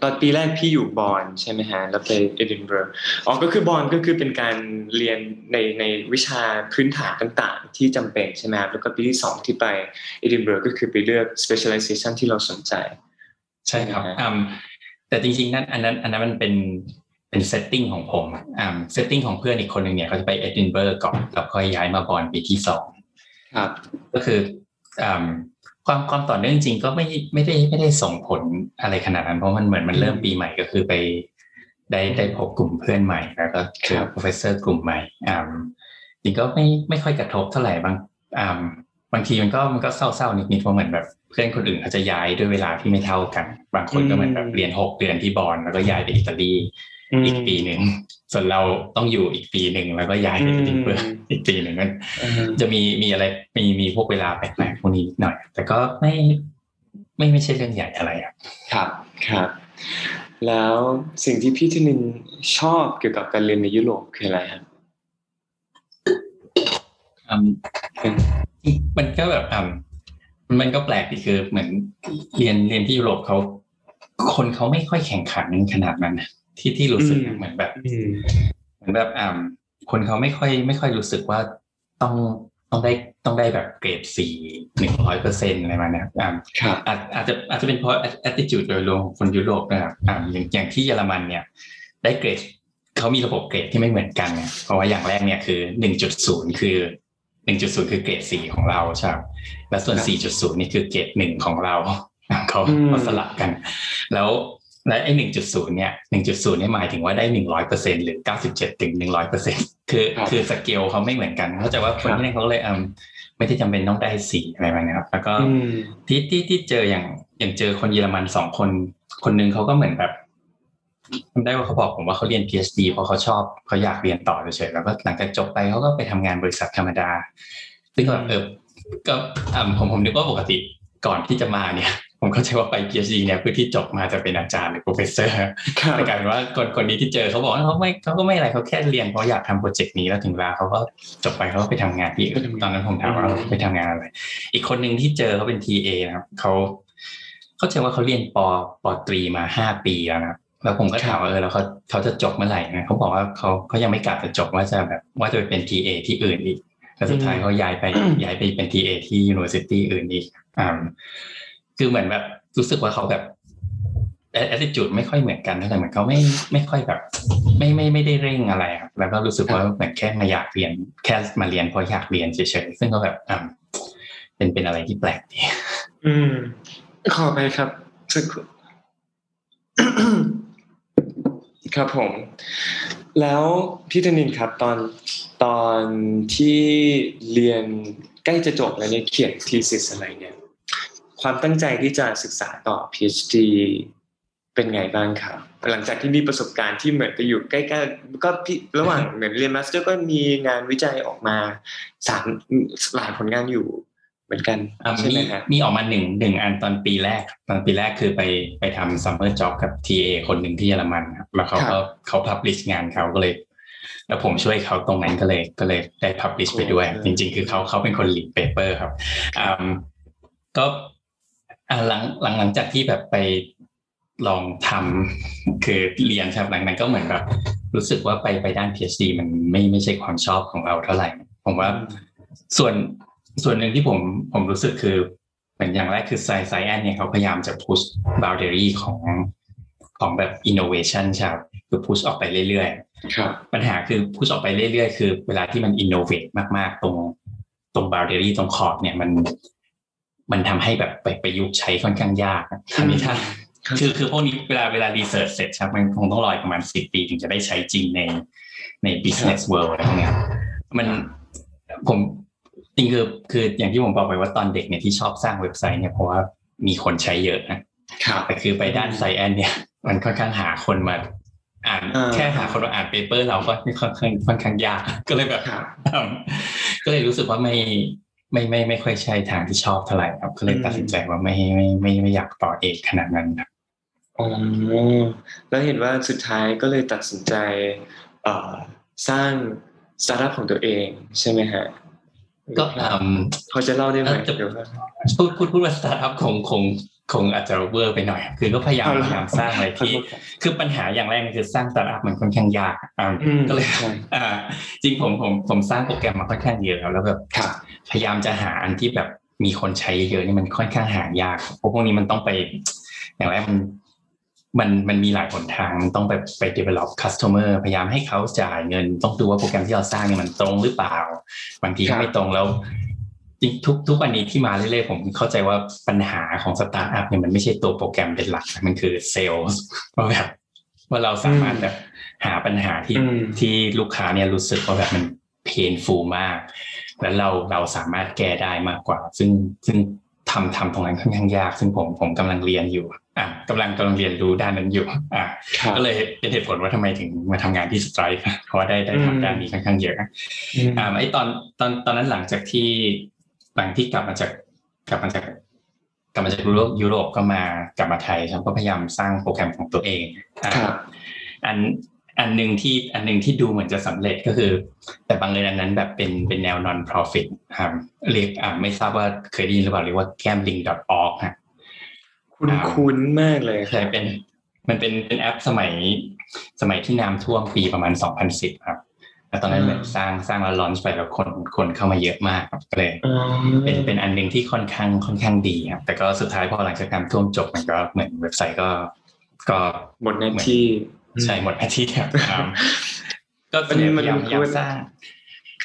ตอนปีแรกพี่อยู่บอนใช่ไหมฮะแล้วไปเอดินบะระอ๋อก็คือบอนก็คือเป็นการเรียนในในวิชาพื้นฐานต่างๆ ที่จำเป็นใช่ไหมครับแล้วก็ปีที่สองที่ไปเอดินบะระก็คือไปเลือก specialization ที่เราสนใจ ใช่ครับใช่ไหมฮะอืมแต่จริงๆนั่นอันนั้นอันนั้นมันเป็นเป็น setting ของผมอ่า setting ของเพื่อนอีกคนหนึ่งเนี่ยเขาจะไปเอดินเบอร์ก่อนแล้วค่อยย้ายมาบอนปีที่สองครับ ก็คืออ่า ความความต่อเนื่องจริงๆก็ไม่ไม่ได้ไม่ได้ส่งผลอะไรขนาดนั้น เพราะมันเหมือนมันเริ่มปีใหม่ก็คือไป ได้ได้พบกลุ่มเพื่อนใหม่แล้วก็เจอ professor กลุ่มใหม่อ่าจริงก็ไม่ไม่ค่อยกระทบเท่าไหร่บางอ่าบางทีมันก็มันก็เศร้าๆนิดๆเพราะเหมือนแบบเพื่อนคนอื่นเขาจะย้ายด้วยเวลาที่ไม่เท่ากัน บางคนก็เหมือนแบบเรียนหกเดือนที่บอลแล้วก็ย้ายไปอิตาลีอืมอีกปีหนึ่ง ส่วนเราต้องอยู่อีกปีหนึ่งแล้วก็ย้ายไปอืมเอดินเบอร์อีกปีหนึ่งมันอืมจะมีมีอะไรมีมีพวกเวลาแปลกๆพวกนี้นิดหน่อย แต่ก็ไม่ไม่ไม่ใช่เรื่องใหญ่อะไรอะครับครับ แล้วสิ่งที่พี่ธนินชอบเกี่ยวกับการเรียนในยุโรปคืออะไรครับอืมมันก็แบบอืมมันก็แปลกดีคือเหมือนเรียนเรียนที่ยุโรปเขาคนเขาไม่ค่อยแข่งขันขนาดนั้นนะ ที่ที่รู้สึกอืมเหมือนแบบอืมเหมือนแบบอ่าคนเขาไม่ค่อยไม่ค่อยรู้สึกว่าต้องต้องได้ต้องได้แบบเกรดสี่หนึ่งร้อยเปอร์เซ็นอะไรมาเนี่ยอ่าครับอาจอาจจะอาจจะเป็นเพราะ attitude โดยรวมของคนยุโรปนะครับอ่าอย่างอย่างที่เยอรมันเนี่ย ได้เกรดเขามีระบบเกรดที่ไม่เหมือนกันเนี่ยเพราะว่าอย่างแรกเนี่ยคือหนึ่งจุดศูนย์คือหนึ่งจุดศูนย์คือเกรดสี่ของเราใช่ไหมแล้วส่วนครับสี่จุดศูนย์นี่คือเกรดหนึ่งของเราเขาอืมเขาสลับกัน แล้ว และไอ้หนึ่งจุดศูนย์เนี่ยหนึ่งจุดศูนย์เนี่ยหมายถึงว่าได้หนึ่งร้อยเปอร์เซ็นหรือเก้าสิบเจ็ดถึงหนึ่งร้อยเปอร์เซ็นคือครับคือสเกลเขาไม่เหมือนกัน เข้าใจว่าคนครับที่นั่นเขาเลยอืมไม่ได้จำเป็นต้องได้สี่อะไรแบบนี้ครับ แล้วก็อืมที่ที่ที่เจออย่างอย่างเจอคนเยอรมันสองคน คนหนึงเขาก็เหมือนแบบจำได้ว่าเขาบอกผมว่าเขาเรียน PhD เพราะเขาชอบเขาอยากเรียนต่อเฉยๆแล้วก็หลังจากจบไปเขาก็ไปทำงานบริษัทธรรมดาซึ่งก็แบบเออก็อ่าผมผมนึกว่าปกติก่อนที่จะมาเนี่ย ผมเข้าใจว่าไป PhD เนี่ยเพื่อที่จบมาจะเป็นอาจารย์หรือ professor ครับแต่กลายเป็นว่าคนคนนี้ที่เจอเขาบอกว่าเขาไม่เขาก็ไม่อะไรเขาแค่เรียนเพราะอยากทำโปรเจกต์นี้แล้วถึงเวลาเขาก็จบไปเขาก็ไปทำงานที่อื่นตอนนั้นผมถามว่าอืมไปทำงานอะไร อีกคนหนึ่งที่เจอเขาเป็น TA นะครับเขาเข้าใจว่าเขาเรียนปปตรีมาห้าปีแล้วนะครับแล้วผมก็ถามว่าเออแล้วเขาเขาจะจบเมื่อไหร่นะเขาบอกว่าเขาเขายังไม่กลับจะจบว่าจะแบบว่าจะไปเป็น TA ที่อื่นอีกแล้วสุดท้ายเขาย้ายไปย้ายไปเป็น TA ที่ university อื่นอีกอ่า คือเหมือนแบบรู้สึกว่าเขาแบบแอดจูดไม่ค่อยเหมือนกันเท่าไหร่เหมือนเขาไม่ไม่ค่อยแบบ ไม่ไม่ไม่ได้เร่งอะไรครับแล้วก็รู้สึกว่าเหมือนแค่มาอยากเรียน แค่มาเรียนเพราะอยากเรียนเฉยๆซึ่งก็แบบอ่าเป็นเป็นอะไรที่แปลกดีอืม ขอไปครับสักครู่ครับผม แล้วพี่ธนินครับตอนตอนที่เรียนใกล้จะจบแล้วเนี่ยเขียน thesis อะไรเนี่ย ความตั้งใจที่จะศึกษาต่อ PhD เป็นไงบ้างครับ หลังจากที่มีประสบการณ์ที่เหมือนไปอยู่ใกล้ๆก็พี่ระหว่างเหมือนเรียน master ก็มีงานวิจัยออกมาสามหลายผลงานอยู่เหมือนกันอะใช่มีไหมครับมีออกมาหนึ่งหนึ่งอันตอนปีแรก ตอนปีแรกคือไปไปทำ summer job กับ TA คนหนึ่งที่เยอรมันครับแล้วเขาครับก็เขา publish งานเขาก็เลย แล้วผมช่วยเขาตรงนั้นก็เลยก็เลยได้ publish ไปด้วยโอ้จริง ๆ คือเขาเขาเป็นคน lead paper ครับอ่าก็ อ่าหลังหลังหลังจากที่แบบไปลองทำคือเรียนครับหลังนั้นก็เหมือนแบบรู้สึกว่าไปไปด้าน PhD มันไม่ไม่ใช่ความชอบของเราเท่าไหร่ ผมว่าส่วนส่วนหนึ่งที่ผมผมรู้สึกคือเหมือนอย่างแรกคือไซไซแอนเนี่ยเขาพยายามจะ push boundary ของของแบบ innovation ใช่ครับคือ push ออกไปเรื่อยครับๆปัญหาคือ push ออกไปเรื่อยๆ คือเวลาที่มัน innovate มากๆ ตรงตรง boundary ตรงขอบเนี่ยมัน มันทำให้แบบไปประยุกต์ใช้ค่อนข้างยากอันนี้ถ้าครับคือคือพวกนี้เวลาเวลารีเสิร์ชเสร็จครับมันคงต้องรออีกประมาณสิบปีถึงจะได้ใช้จริงในใน business world อะไรพวกเนี้ยครับมันผมจริงคือคืออย่างที่ผมบอกไปว่าตอนเด็กเนี่ยที่ชอบสร้างเว็บไซต์เนี่ยเพราะว่ามีคนใช้เยอะนะครับแต่คือไปด้าน science เนี่ย มันค่อนข้างหาคนมาอ่านอ่าแค่หาคนมาอ่าน paper เราก็ค่อนข้างค่อนข้างยากก็เลยแบบครับก็เลยรู้สึกว่าไม่ ไม่ไม่ไม่ค่อยใช่ทางที่ชอบเท่าไหร่ครับก็เลยอืมตัดสินใจว่าไม่ไม่ไม่ไม่อยากต่อเอกขนาดนั้นครับอ๋อแล้วเห็นว่าสุดท้ายก็เลยตัดสินใจเอ่อสร้างสตาร์ทอัพของตัวเองใช่ไหมฮะก็อืมพอจะเล่าได้ไหมเอ่อจะเดี๋ยวว่าพูดพูดพูดว่าสตาร์ทอัพคงคงคงอาจจะเวอร์ไปหน่อยครับคือก็พยายามเอาละพยายามสร้างอะไรที่ คือปัญหาอย่างแรกคือสร้างสตาร์ทอัพมันค่อนข้างยากอ่าอืมก็เลยใช่อ่าจริงผมผมผมสร้างโปรแกรมมาค่อนข้างเยอะแล้วแล้วแบบครับ พยายามจะหาอันที่แบบมีคนใช้เยอะนี่มันค่อนข้างหายากเพราะพวกนี้มันต้องไป อย่างแรกมันมันมันมีหลายหนทางมันต้องไปไป develop customer พยายามให้เขาจ่ายเงิน ต้องดูว่าโปรแกรมที่เราสร้างเนี่ยมันตรงหรือเปล่า บางทีครับก็ไม่ตรงแล้วจริงทุกทุกวันนี้ที่มาเรื่อยๆผมเข้าใจว่าปัญหาของสตาร์ทอัพเนี่ยมันไม่ใช่ตัวโปรแกรมเป็นหลัก มันคือเซลล์ว่าแบบว่าเราสามารถแบบหาปัญหาที่อืมที่ลูกค้าเนี่ยรู้สึกว่าแบบมัน painful มาก แล้วเราเราสามารถแก้ได้มากกว่า ซึ่งซึ่งทำทำตรงนั้นค่อนข้างยาก ซึ่งผมผมกำลังเรียนอยู่ อะกำลังกำลังเรียนรู้ด้านนั้นอยู่ อะครับก็เลยเป็นเหตุผลว่าทำไมถึงมาทำงานที่สไตร์เพราะว่าได้ได้อืมทำด้านนี้ค่อนข้างเยอะอืมอ่าไอตอนตอนตอนนั้นหลังจากที่หลังที่กลับมาจากกลับมาจากกลับมาจากยุโรปยุโรปก็มากลับมาไทยฉันก็พยายามสร้างโปรแกรมของตัวเองอ่าครับอัน อันหนึ่งที่อันหนึ่งที่ดูเหมือนจะสำเร็จก็คือ แต่บางเอิญอันนั้นแบบเป็นเป็นแนว non profit ครับเรียกอ่าไม่ทราบว่าเคยได้ยินหรือเปล่าเรียกว่า gambling.org ฮะคุ้นคุ้นๆมากเลยเคยเป็น มันเป็นเป็นแอปสมัยสมัยที่น้ำท่วมปีประมาณ 2010 ครับแล้วตอนนั้นอ่าเหมือนสร้างสร้างแล้วลอนช์ไปแล้วคนคนเข้ามาเยอะมากครับก็เลยอ๋อเป็นเป็นอันหนึ่งที่ค่อนข้างค่อนข้างดีครับแต่ก็สุดท้ายพอหลังจากการท่วมจบมันก็เหมือนเว็บไซต์ก็ ก็หมดหน้าที่ ใช่หมดหน้าที่ครับอ่าก็อันนี้มันพยายามมันพยายามสร้าง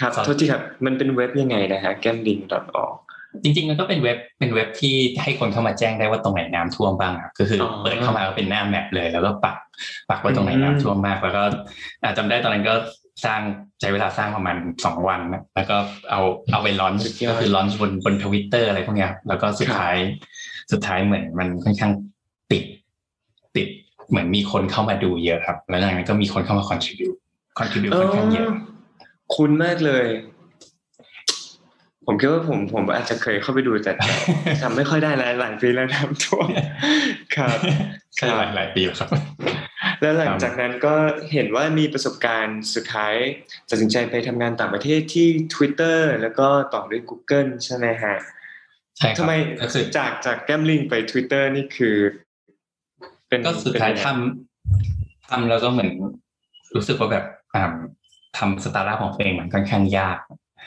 ครับครับโทษทีครับ มันเป็นเว็บยังไงนะฮะ แก้มลิง.org จริงๆมันก็เป็นเว็บเป็นเว็บที่ให้คนเข้ามาแจ้งได้ว่าตรงไหนน้ำท่วมบ้างครับก็คือออเปิดเข้ามาก็เป็นหน้า map เลย แล้วก็ปักปักว่าตรงไหนน้ำท่วมมาก แล้วก็อ่าจำได้ตอนนั้นก็สร้างใช้เวลาสร้างประมาณสองวันนะแล้วก็เอาเอาไป launch สุดยอดก็คือ launch บนบนทวิตเตอร์อะไรพวกเนี้ยครับแล้วก็ครับสุดท้ายสุดท้ายเหมือนมันค่อนข้างติดติด เหมือนมีคนเข้ามาดูเยอะครับ แล้วจากนั้นก็มีคนเข้ามา contribute contribute ค่อนข้างเยอะคุ้นมากเลย ผมคิดว่าผมผมอาจจะเคยเข้าไปดูแต่จำไม่ค่อยได้แล้วหลายปีแล้วน้ำท่วมครับใช่หลายหลายปีแล้วครับ แล้วหลังจากนั้นก็เห็นว่ามีประสบการณ์สุดท้ายตัดสินใจไปทำงานต่างประเทศที่ Twitter แล้วก็ต่อด้วย Google ใช่ไหมฮะใช่ครับทำไมก็คือจากจากแก้มลิงไป Twitter นี่คือ เป็นก็สุดท้ายเป็นไงทำทำแล้วก็เหมือน รู้สึกว่าแบบอ่าทำสตาร์ทอัพของตัวเองมันค่อนข้างยาก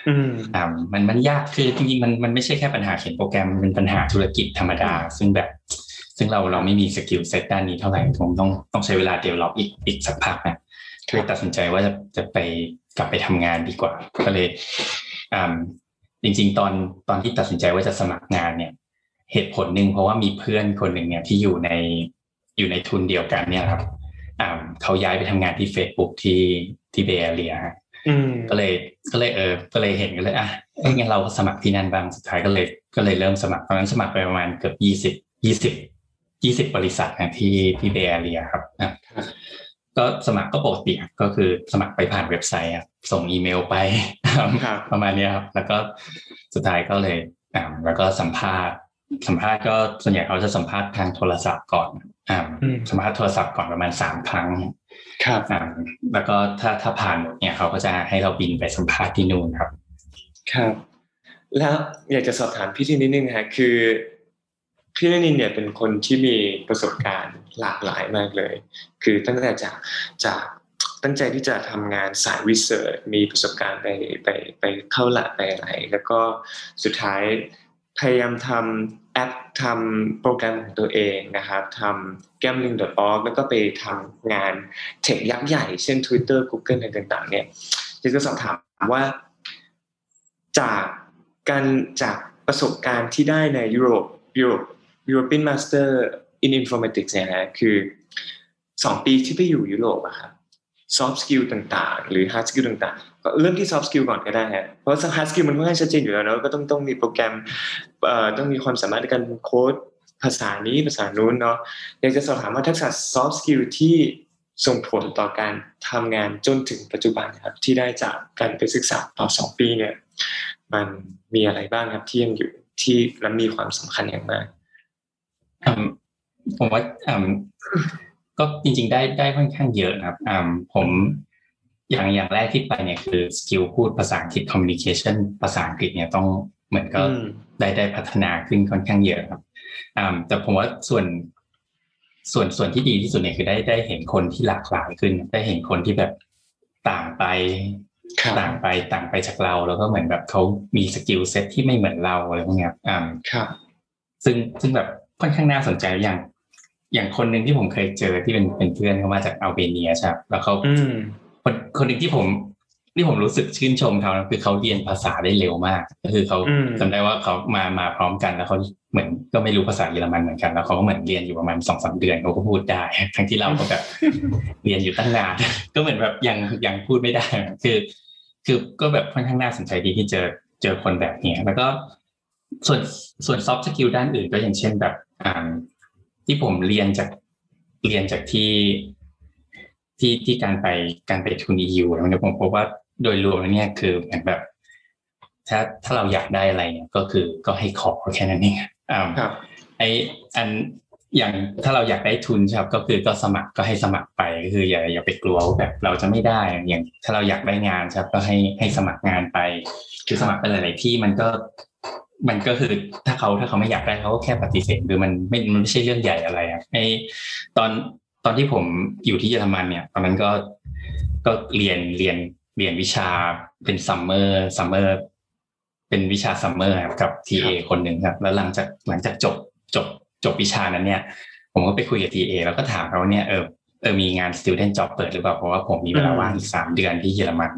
อืมอ่ามันมันยากคือจริงๆมันมันไม่ใช่แค่ปัญหาเขียนโปรแกรมมันเป็นปัญหาธุรกิจธรรมดา ซึ่งแบบ ซึ่งเราเราไม่มี skill set ด้านนี้เท่าไหร่ผมต้องต้องใช้เวลา develop อีกอีกสักพักนะก็เลยตัดสินใจว่าจะจะไปกลับไปทำงานดีกว่า ก็เลยอ่าจริง ๆ ตอนตอนที่ตัดสินใจว่าจะสมัครงานเนี่ย เหตุผลหนึ่งเพราะว่ามีเพื่อนคนหนึ่งเนี่ยที่อยู่ใน อยู่ในทุนเดียวกันเนี่ยครับอ่าเขาย้ายไปทำงานที่ Facebook ที่ที่เบเรียอืมก็เลยก็เลยเออ ก็เลยเห็นก็เลยอะเอ้ยงั้นเราก็สมัครที่นั่นบ้างสุดท้ายก็เลยก็เลยเริ่มสมัครตอนนั้นสมัครไปประมาณเกือบยี่สิบยี่สิบยี่สิบบริษัทนะที่ที่เบเรียครับอะก็สมัครก็ปกติครับก็คือสมัครไปผ่านเว็บไซต์ครับส่งอีเมลไปครับประมาณเนี้ยครับ แล้วก็สุดท้ายก็เลยอ่าแล้วก็สัมภาษณ์ สัมภาษณ์ก็ส่วนใหญ่เขาจะสัมภาษณ์ทางโทรศัพท์ก่อนอ่าอืมสัมภาษณ์โทรศัพท์ก่อนประมาณสามครั้ง ครับอ่าแล้วก็ถ้าถ้าผ่านหมดเนี่ยเขาก็จะให้เราบินไปสัมภาษณ์ที่นู่นครับ ครับ แล้วอยากจะสอบถามพี่ทีนิดนึงฮะคือพี่นนินเนี่ยเป็นคนที่มีประสบการณ์หลากหลายมากเลย คือตั้งแต่จากจากตั้งใจที่จะทำงานสายวิจัยมีประสบการณ์ไปไปไปเข้าหลักไปอะไรแล้วก็สุดท้าย พยายามทำแอปทำโปรแกรมของตัวเองนะครับทำ gambling.org แล้วก็ไปทำงานเทคยักษ์ใหญ่ เช่น Twitter Google อะไรต่างๆ เนี่ยอยากจะสอบถามว่าจากการจากประสบการณ์ที่ได้ในยุโรปยุโรป European Master in Informatics เนี่ยฮะคือสองปีที่ไปอยู่ยุโรปอะครับ soft skill ต่างๆ หรือ hard skill ต่างๆ ก็เริ่มที่ soft skill ก่อนก็ได้ฮะเพราะ hard skill มันค่อนข้างชัดเจนอยู่แล้วเนอะก็ต้องต้องมีโปรแกรมเอ่อต้องมีความสามารถในการโค้ดภาษานี้ภาษานู้นเนาะอยากจะสอบถามว่าทักษะ soft skill ที่ส่งผลต่อการทำงานจนถึงปัจจุบันครับ ที่ได้จากการไปศึกษาต่อสองปีเนี่ย มันมีอะไรบ้างครับที่ยังอยู่ที่และมีความสำคัญอย่างมากผมว่าอืม ก็จริงๆได้ได้ค่อนข้างเยอะนะครับอืมผมอย่างอย่างแรกที่ไปเนี่ยคือสกิลพูดภาษาอังกฤษ communication ภาษาอังกฤษเนี่ยต้องเหมือนก็อืมได้ได้พัฒนาขึ้นค่อนข้างเยอะครับอืมแต่ผมว่าส่วนส่วนส่วนที่ดีที่สุดเนี่ยคือได้ได้เห็นคนที่หลากหลายขึ้น ได้เห็นคนที่แบบต่างไปครับต่างไปต่างไปจากเรา แล้วก็เหมือนแบบเขามี skill set ที่ไม่เหมือนเราอะไรพวกเนี้ยอืมครับซึ่งซึ่งแบบค่อนข้างน่าสนใจอย่าง อย่างคนหนึ่งที่ผมเคยเจอที่เป็นเป็นเพื่อนเขามาจากอัลเบเนียใช่ไหมแล้วเขาอืมคนคนหนึ่งที่ผมที่ผมรู้สึกชื่นชมเขานะคือเขาเรียนภาษาได้เร็วมาก ก็คือเขาอืมจำได้ว่าเขามามาพร้อมกันแล้วเขาเหมือนก็ไม่รู้ภาษาเยอรมันเหมือนกัน แล้วเขาก็เหมือนเรียนอยู่ประมาณสองสามเดือนเขาก็พูดได้ ทั้งที่เราก็แบบเรียนอยู่ตั้งนานก็เหมือนแบบยังยังพูดไม่ได้ คือ คือก็แบบค่อนข้างน่าสนใจดีที่เจอเจอคนแบบเนี้ยแล้วก็ส่วนส่วน soft skill ด้านอื่นก็อย่างเช่นแบบอ่า ที่ผมเรียนจากเรียนจากที่ที่ที่การไปการไปทุน EU แล้วเนี่ยผมพบว่าโดยรวมแล้วเนี่ยคือเหมือนแบบ ถ้าถ้าเราอยากได้อะไรเนี่ยก็คือก็ให้ขอแค่นั้นเองอ่าครับไออันอย่างถ้าเราอยากได้ทุนใช่ครับ ก็คือก็สมัครก็ให้สมัครไปก็คืออย่าอย่าไปกลัวว่าแบบเราจะไม่ได้อย่าง ถ้าเราอยากได้งานใช่ครับ ก็ให้ให้สมัครงานไป คือสมัครไปหลาย ๆ ที่มันก็ มันก็คือถ้าเขาถ้าเขาไม่อยากได้เขาก็แค่ปฏิเสธคือมันไม่มันไม่ใช่เรื่องใหญ่อะไรอะไอตอนตอนที่ผมอยู่ที่เยอรมันเนี่ย ตอนนั้นก็ก็เรียนเรียนเรียนวิชาเป็น summer summerเป็นวิชา summer ครับกับ TA คนหนึ่งครับ แล้วหลังจากหลังจากจบจบจบวิชานั้นเนี่ย ผมก็ไปคุยกับ TA แล้วก็ถามเขาว่าเนี่ยเออ เออมีงาน student job เปิดหรือเปล่าเพราะว่าผมมีเวลาว่างอีกสามเดือนที่เยอรมัน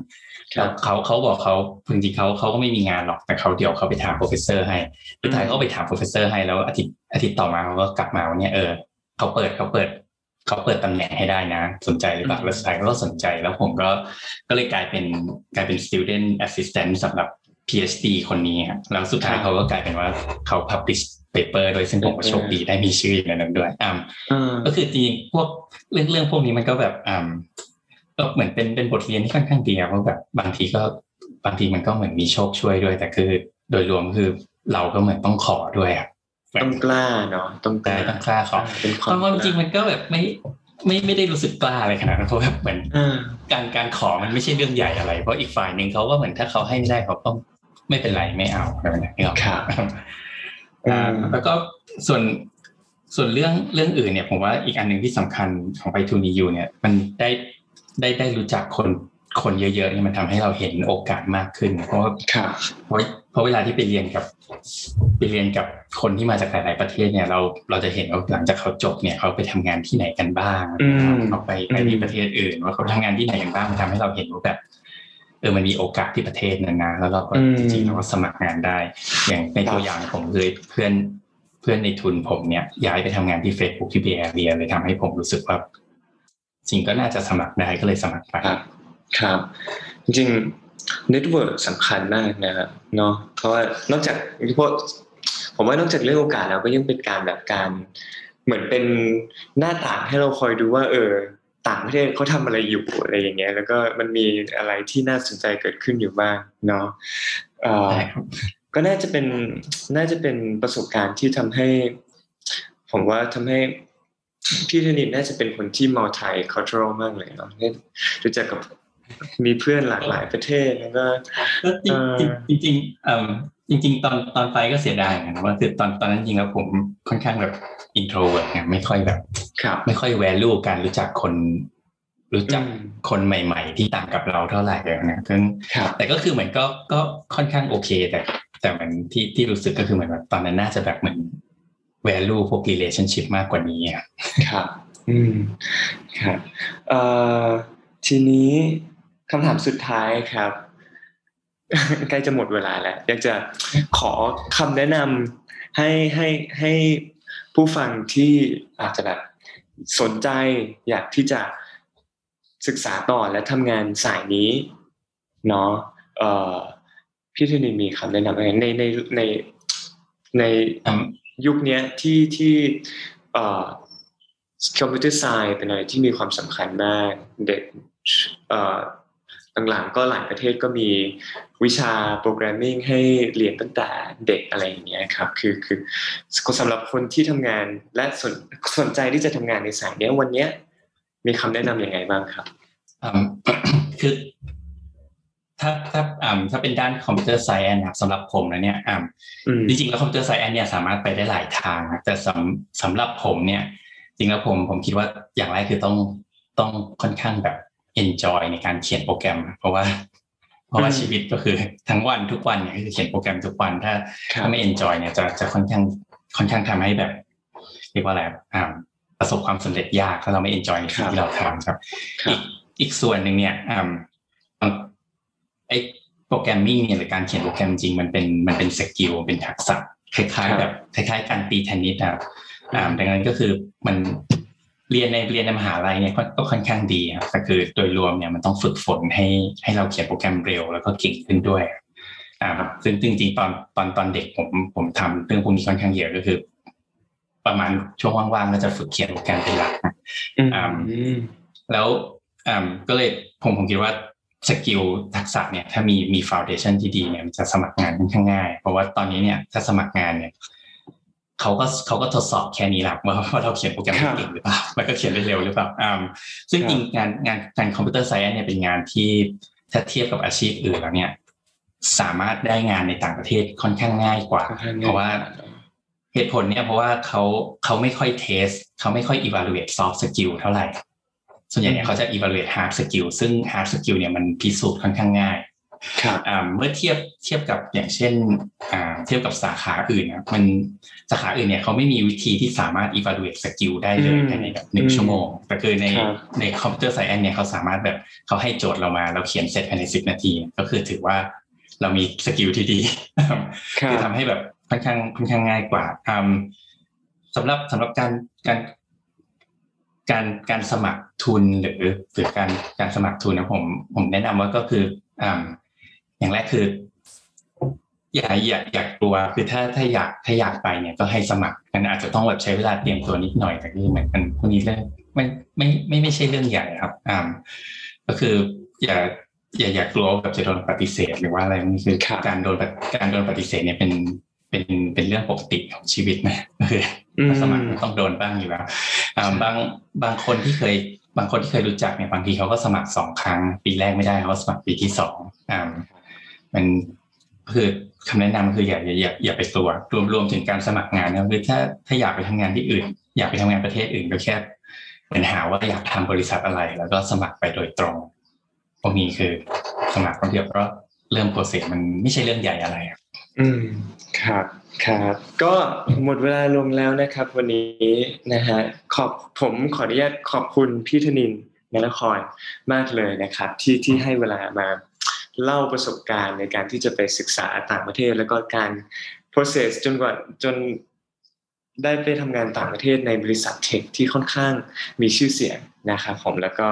ครัแล้บวเขาเขาบอกเขาจริงๆเขาเขาก็ไม่มีงานหรอกแต่เขาเดี๋ยวเขาไปถาม professor ให้สุดท้ายเขาไปถาม professor ให้แล้วอาทิตย์อาทิตย์ต่อมาเขาก็กลับมาว่าเนี่ยเออเขาเปิดเขาเปิดเขาเปิดตำแหน่งให้ได้นะ สนใจหรือเปล่าอืมแล้วสุดท้ายเขาก็สนใจแล้วผมก็ก็เลยกลายเป็นกลายเป็น student assistant สำหรับ PhD คนนี้ครับแล้วสุดท้ายเขาก็กลายเป็นว่าเขา publish paper โดยซึ่งผมก็โชคดีได้มีชื่อในนั้นด้วยอ่าอ่าก็คือจริงๆพวกเรื่องเรื่องพวกนี้มันก็แบบอ่าก็เหมือนเป็นเป็นบทเรียนที่ค่อนข้างดีอะเพราะแบบบางทีก็บางทีมันก็เหมือนมีโชคช่วยด้วย แต่คือโดยรวมคือเราก็เหมือนต้องขอด้วยอะแบบต้องกล้าเนาะต้องกแต่ล้าต้องกล้าขอเป็นควาความมจริงมันก็แบบไม่ไม่ไม่ได้รู้สึกกล้าอะไรขนาดนั้นเพราะแบบเหมือนอ่าการการขอมันไม่ใช่เรื่องใหญ่อะไร เพราะอีกฝ่ายหนึ่งเขาก็เหมือนถ้าเขาให้ไม่ได้เขาก็ไม่เป็นไรไม่เอาอะไรแบบนี้หรอกครับ อ่าอืมแล้วก็ส่วนส่วนเรื่องเรื่องอื่นเนี่ยผมว่าอีกอันหนึ่งที่สำคัญของไปทูนียูเนี่ย มันได้ได้ได้รู้จักคนคนเยอะๆเนี่ยมันทำให้เราเห็นโอกาสมากขึ้น เพราะว่าครับเพราะเพราะเวลาที่ไปเรียนกับไปเรียนกับคนที่มาจากหลาย ๆ ประเทศเนี่ย เราเราจะเห็นว่าหลังจากเขาจบเนี่ยเขาไปทำงานที่ไหนกันบ้างอืมเขาไปไปอืมที่ประเทศอื่น ว่าเขาทำงานที่ไหนกันบ้างมันทำให้เราเห็นว่าแบบ เออมันมีโอกาสที่ประเทศนั้นนะแล้วเราก็จริงๆเราก็สมัครงานได้ อย่างในตัวอย่างผมเคยเพื่อนเพื่อนในทุนผมเนี่ยย้ายไปทำงานที่ Facebook ที่ Bay Area เลยทำให้ผมรู้สึกว่าจริงก็น่าจะสมัครได้ก็เลยสมัครไปครับครับจริงๆ network สำคัญมากนะครับเนาะเพราะว่านอกจากพวกผมว่านอกจากเรื่องโอกาสแล้วก็ยังเป็นการแบบการ เหมือนเป็นหน้าต่างให้เราคอยดูว่า เออ ต่างประเทศเขาทำอะไรอยู่อะไรอย่างเงี้ย แล้วก็มันมีอะไรที่น่าสนใจเกิดขึ้นอยู่บ้างเนาะเอ่อใช่ครับก็น่าจะเป็นน่าจะเป็นประสบการณ์ที่ทำให้ ผมว่าทำให้พี่ธนินน่าจะเป็นคนที่ multi cultural มากเลยเนาะได้รู้จักกับมีเพื่อนหลากหลายประเทศแล้วก็ก็จริงเออจริง จริงๆเอ่อจริง ๆ ตอนตอนไปก็เสียดายเหมือนกันว่าคือตอนตอนนั้นจริงแล้วผมค่อนข้างแบบ introvert ไงไม่ค่อยแบบครับไม่ค่อย value การรู้จักคน รู้จักอืมคนใหม่ ๆ ที่ต่างกับเราเท่าไหร่เลยนะซึ่งครับแต่ก็คือเหมือนก็ก็ค่อนข้างโอเค แต่ แต่มันที่ที่รู้สึกก็คือเหมือนแบบตอนนั้นน่าจะแบบเหมือน value พวก relationship มากกว่านี้อะครับ อืมครับเอ่อทีนี้คำถามสุดท้ายครับ ใกล้จะหมดเวลาแล้ว อยากจะขอคำแนะนำให้ให้ให้ผู้ฟังที่อาจจะแบบสนใจ อยากที่จะศึกษาต่อและทำงานสายนี้เนาะเอ่อพี่ธนินมีคำแนะนำอะไรในในในในอืมยุคเนี้ยที่ที่เอ่อคอมพิวเตอร์ไซน์เป็นอะไรที่มีความสำคัญมากเด็กเอ่อ หลังๆก็หลายประเทศก็มีวิชาโปรแกรมมิ่งให้เรียนตั้งแต่เด็กอะไรอย่างเงี้ยครับคือคือสำหรับคนที่ทำงานและสนสนใจที่จะทำงานในสายเนี้ยวันเนี้ยมีคำแนะนำยังไงบ้างครับอืมคือถ้าถ้าอ่าถ้าเป็นด้านคอมพิวเตอร์ไซแอนนะครับสำหรับผมนะเนี่ยอ่าอืมจริงๆแล้วคอมพิวเตอร์ไซแอนเนี่ยสามารถไปได้หลายทางนะแต่สำสำหรับผมเนี่ย จริงแล้วผมผมคิดว่าอย่างแรกคือต้องต้องค่อนข้างแบบ enjoy ในการเขียนโปรแกรม เพราะว่า เพราะว่าอืมชีวิตก็คือทั้งวันทุกวันเนี่ยก็คือเขียนโปรแกรมทุกวันถ้าครับถ้าไม่ enjoy เนี่ยจะจะค่อนข้างค่อนข้างทำให้แบบเรียกว่าอะไรอ่าประสบความสำเร็จยากถ้าเราไม่ enjoy ในสิ่งที่เราทำครับครับอีกอีกส่วนหนึ่งเนี่ยอ่าไอ้ programming เนี่ยหรือการเขียนโปรแกรมจริงมันเป็นมันเป็น skill เป็นทักษะคล้ายครับๆแบบคล้ายๆการตีเทนนิสนะครับอ่าดังนั้นก็คือมัน เรียนในเรียนในมหาลัยเนี่ยก็ก็ค่อนข้างดีครับแต่คือโดยรวมเนี่ยมันต้องฝึกฝนให้ให้เราเขียนโปรแกรมเร็วแล้วก็เก่งขึ้นด้วยอ่าครับซึ่งซึ่งจริงๆตอนตอนตอนเด็กผมผมทำเรื่องพวกนี้ค่อนข้างเยอะก็คือ ประมาณช่วงว่างๆก็จะฝึกเขียนโปรแกรมเป็นหลักนะอืมอ่าอืมแล้วอ่าก็เลยผมผมคิดว่า skill ทักษะเนี่ยถ้ามีมีฟ u n เดชันที่ดีเนี่ยมันจะสมัครงานค่อนข้างง่าย เพราะว่าตอนนี้เนี่ยถ้าสมัครงานเนี่ย เขาก็เขาก็ทดสอบแค่นี้แหละว่าว่าเราเขียนโปรแกรมได้เก่งหรือเปล่าแล้วก็เขียนได้เร็วหรือเปล่าอ่าซึ่งจริงงานงานงาน computer science เนี่ยเป็นงานที่ถ้าเทียบกับอาชีพอื่นแล้วเนี่ย สามารถได้งานในต่างประเทศค่อนข้างง่ายกว่าค่อนข้างง่ายเพราะว่าเหตุผลเนี่ยเพราะว่าเขาเขาไม่ค่อยเทสเขาไม่ค่อย evaluate soft skill เท่าไหร่ ส่วนใหญ่เนี่ยเขาจะ evaluate hard skill ซึ่ง hard skill เนี่ยมันพิสูจน์ค่อนข้างง่ายครับอ่า เมื่อเทียบเทียบกับอย่างเช่นอ่าเทียบกับสาขาอื่นนะมันสาขาอื่นเนี่ยเขาไม่มีวิธีที่สามารถ evaluate skill ได้เลยอืมภายในแบบหนึ่งอืมชั่วโมง แต่คือในครับในคอมพิวเตอร์ไซแอนเนี่ยเขาสามารถแบบเขาให้โจทย์เรามาเราเขียนเสร็จภายในสิบนาที ก็คือถือว่าเรามีสกิลที่ดีครัคือบทำให้แบบค่อนข้างค่อนข้างง่ายกว่าอืมสำหรับสำหรับการการการการสมัครทุนหรือหรือการการสมัครทุนนะผมผมแนะนำว่าก็คืออ่า อย่างแรกคือ อย่าอย่าอย่ากลัวคือถ้าถ้าอยากถ้าอยากไปเนี่ยก็ให้สมัครมันอาจจะต้องแบบใช้เวลาเตรียมตัวนิดหน่อยแต่คือเหมือนมันพวกนี้เรื่องไม่ไม่ไม่ไม่ใช่เรื่องใหญ่ครับอ่าก็คืออย่าอย่าอย่ากลัวว่าแบบจะโดนปฏิเสธ หรือว่าอะไรนี่คือครับการโดนปฏิการโดนปฏิเสธเนี่ยเป็นเป็นเป็นเรื่องปกติของชีวิตนะก็คืออืมถ้าสมัครมันต้องโดนบ้างอยู่แล้วอ่าบางบางคนที่เคยบางคนที่เคยรู้จักเนี่ยบางทีเขาก็สมัครสองครั้ง ปีแรกไม่ได้เขาสมัครปีที่สองอ่า มันคือคำแนะนำคืออย่าอย่าอย่าอย่าไปกลัวรวมรวมถึงการสมัครงานนะคือถ้าถ้าอยากไปทำงานที่อื่น อยากไปทำงานประเทศอื่นก็แค่เป็นหาว่าอยากทำบริษัทอะไร แล้วก็สมัครไปโดยตรงพวกนี้คือสมัครคนเดียวเพราะเริ่มโปรเซสมันไม่ใช่เรื่องใหญ่อะไรครับอืมครับครับก็หมดเวลาลงแล้วนะครับ วันนี้นะฮะขอบผมขออนุญาตขอบคุณพี่ธนินนนครมากเลยนะครับ ที่ที่ให้เวลามา เล่าประสบการณ์ในการที่จะไปศึกษาต่างประเทศ แล้วก็การ process จนกว่าจนได้ไปทำงานต่างประเทศในบริษัทเทคที่ค่อนข้างมีชื่อเสียงนะครับผมแล้วก็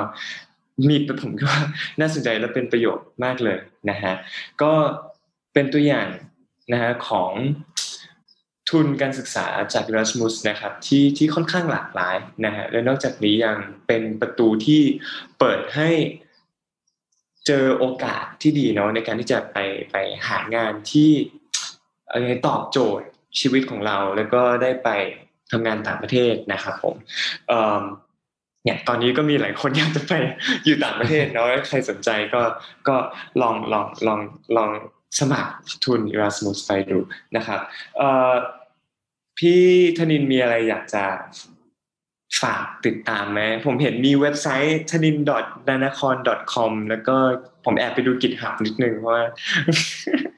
มีผมก็ว่าน่าสนใจและเป็นประโยชน์มากเลยนะฮะก็เป็นตัวอย่างนะฮะของทุนการศึกษาจาก Erasmus นะครับที่ที่ค่อนข้างหลากหลายนะฮะและนอกจากนี้ยังเป็นประตูที่เปิดให้ เจอโอกาสที่ดีเนาะในการที่จะไปไปหางานที่เอ่อตอบโจทย์ชีวิตของเรา แล้วก็ได้ไปทำงานต่างประเทศนะครับผมเนี่ยตอนนี้ก็มีหลายคนอยากจะไปอยู่ต่างประเทศเนาะใครสนใจก็ก็ลองลองลองลองสมัครทุน Erasmus ไปดูนะครับพี่ธนินมีอะไรอยากจะ ฝากติดตามไหมผมเห็นมีเว็บไซต์ t a n i n d a n a k o n com แล้วก็ผมแอบไปดูกิจหับนิดนึงเพราะว่า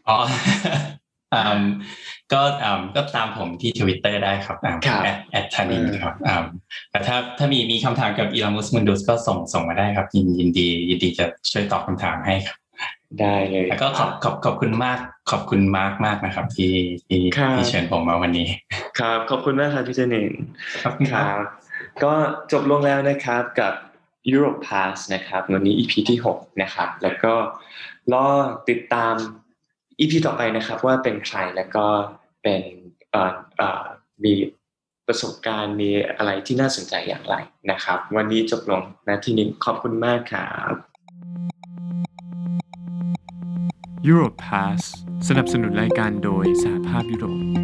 อ๋ออืมก็อืมก็ตามผมที่ทวิตเตอร์ได้ครับอ่าครับแอดแอดธนินเออครับอืมแต่ถ้าถ้ามีมีคำถามกับอีลามุสมุนดุสก็ส่งส่งมาได้ครับ ยินยินดี ยินดีจะช่วยตอบคำถามให้ครับ ได้เลยแล้วก็ขอบขอบขอบคุณมาก ขอบคุณมากมากนะครับ ที่ที่ครับที่เชิญผมมาวันนี้ ครับ ขอบคุณมากครับพี่เจนินขอบคุณคครัรับบ ก็จบลงแล้วนะครับกับ Europe Pass นะครับวันนี้ EP ที่ 6 นะครับ แล้วก็รอติดตาม EP ต่อไปนะครับ ว่าเป็นใครแล้วก็เป็นมีประสบการณ์มีอะไรที่น่าสนใจอย่างไรนะครับ วันนี้จบลงนะที่นี้ขอบคุณมากครับ Europe Pass สนับสนุนรายการโดยสหภาพยุโรป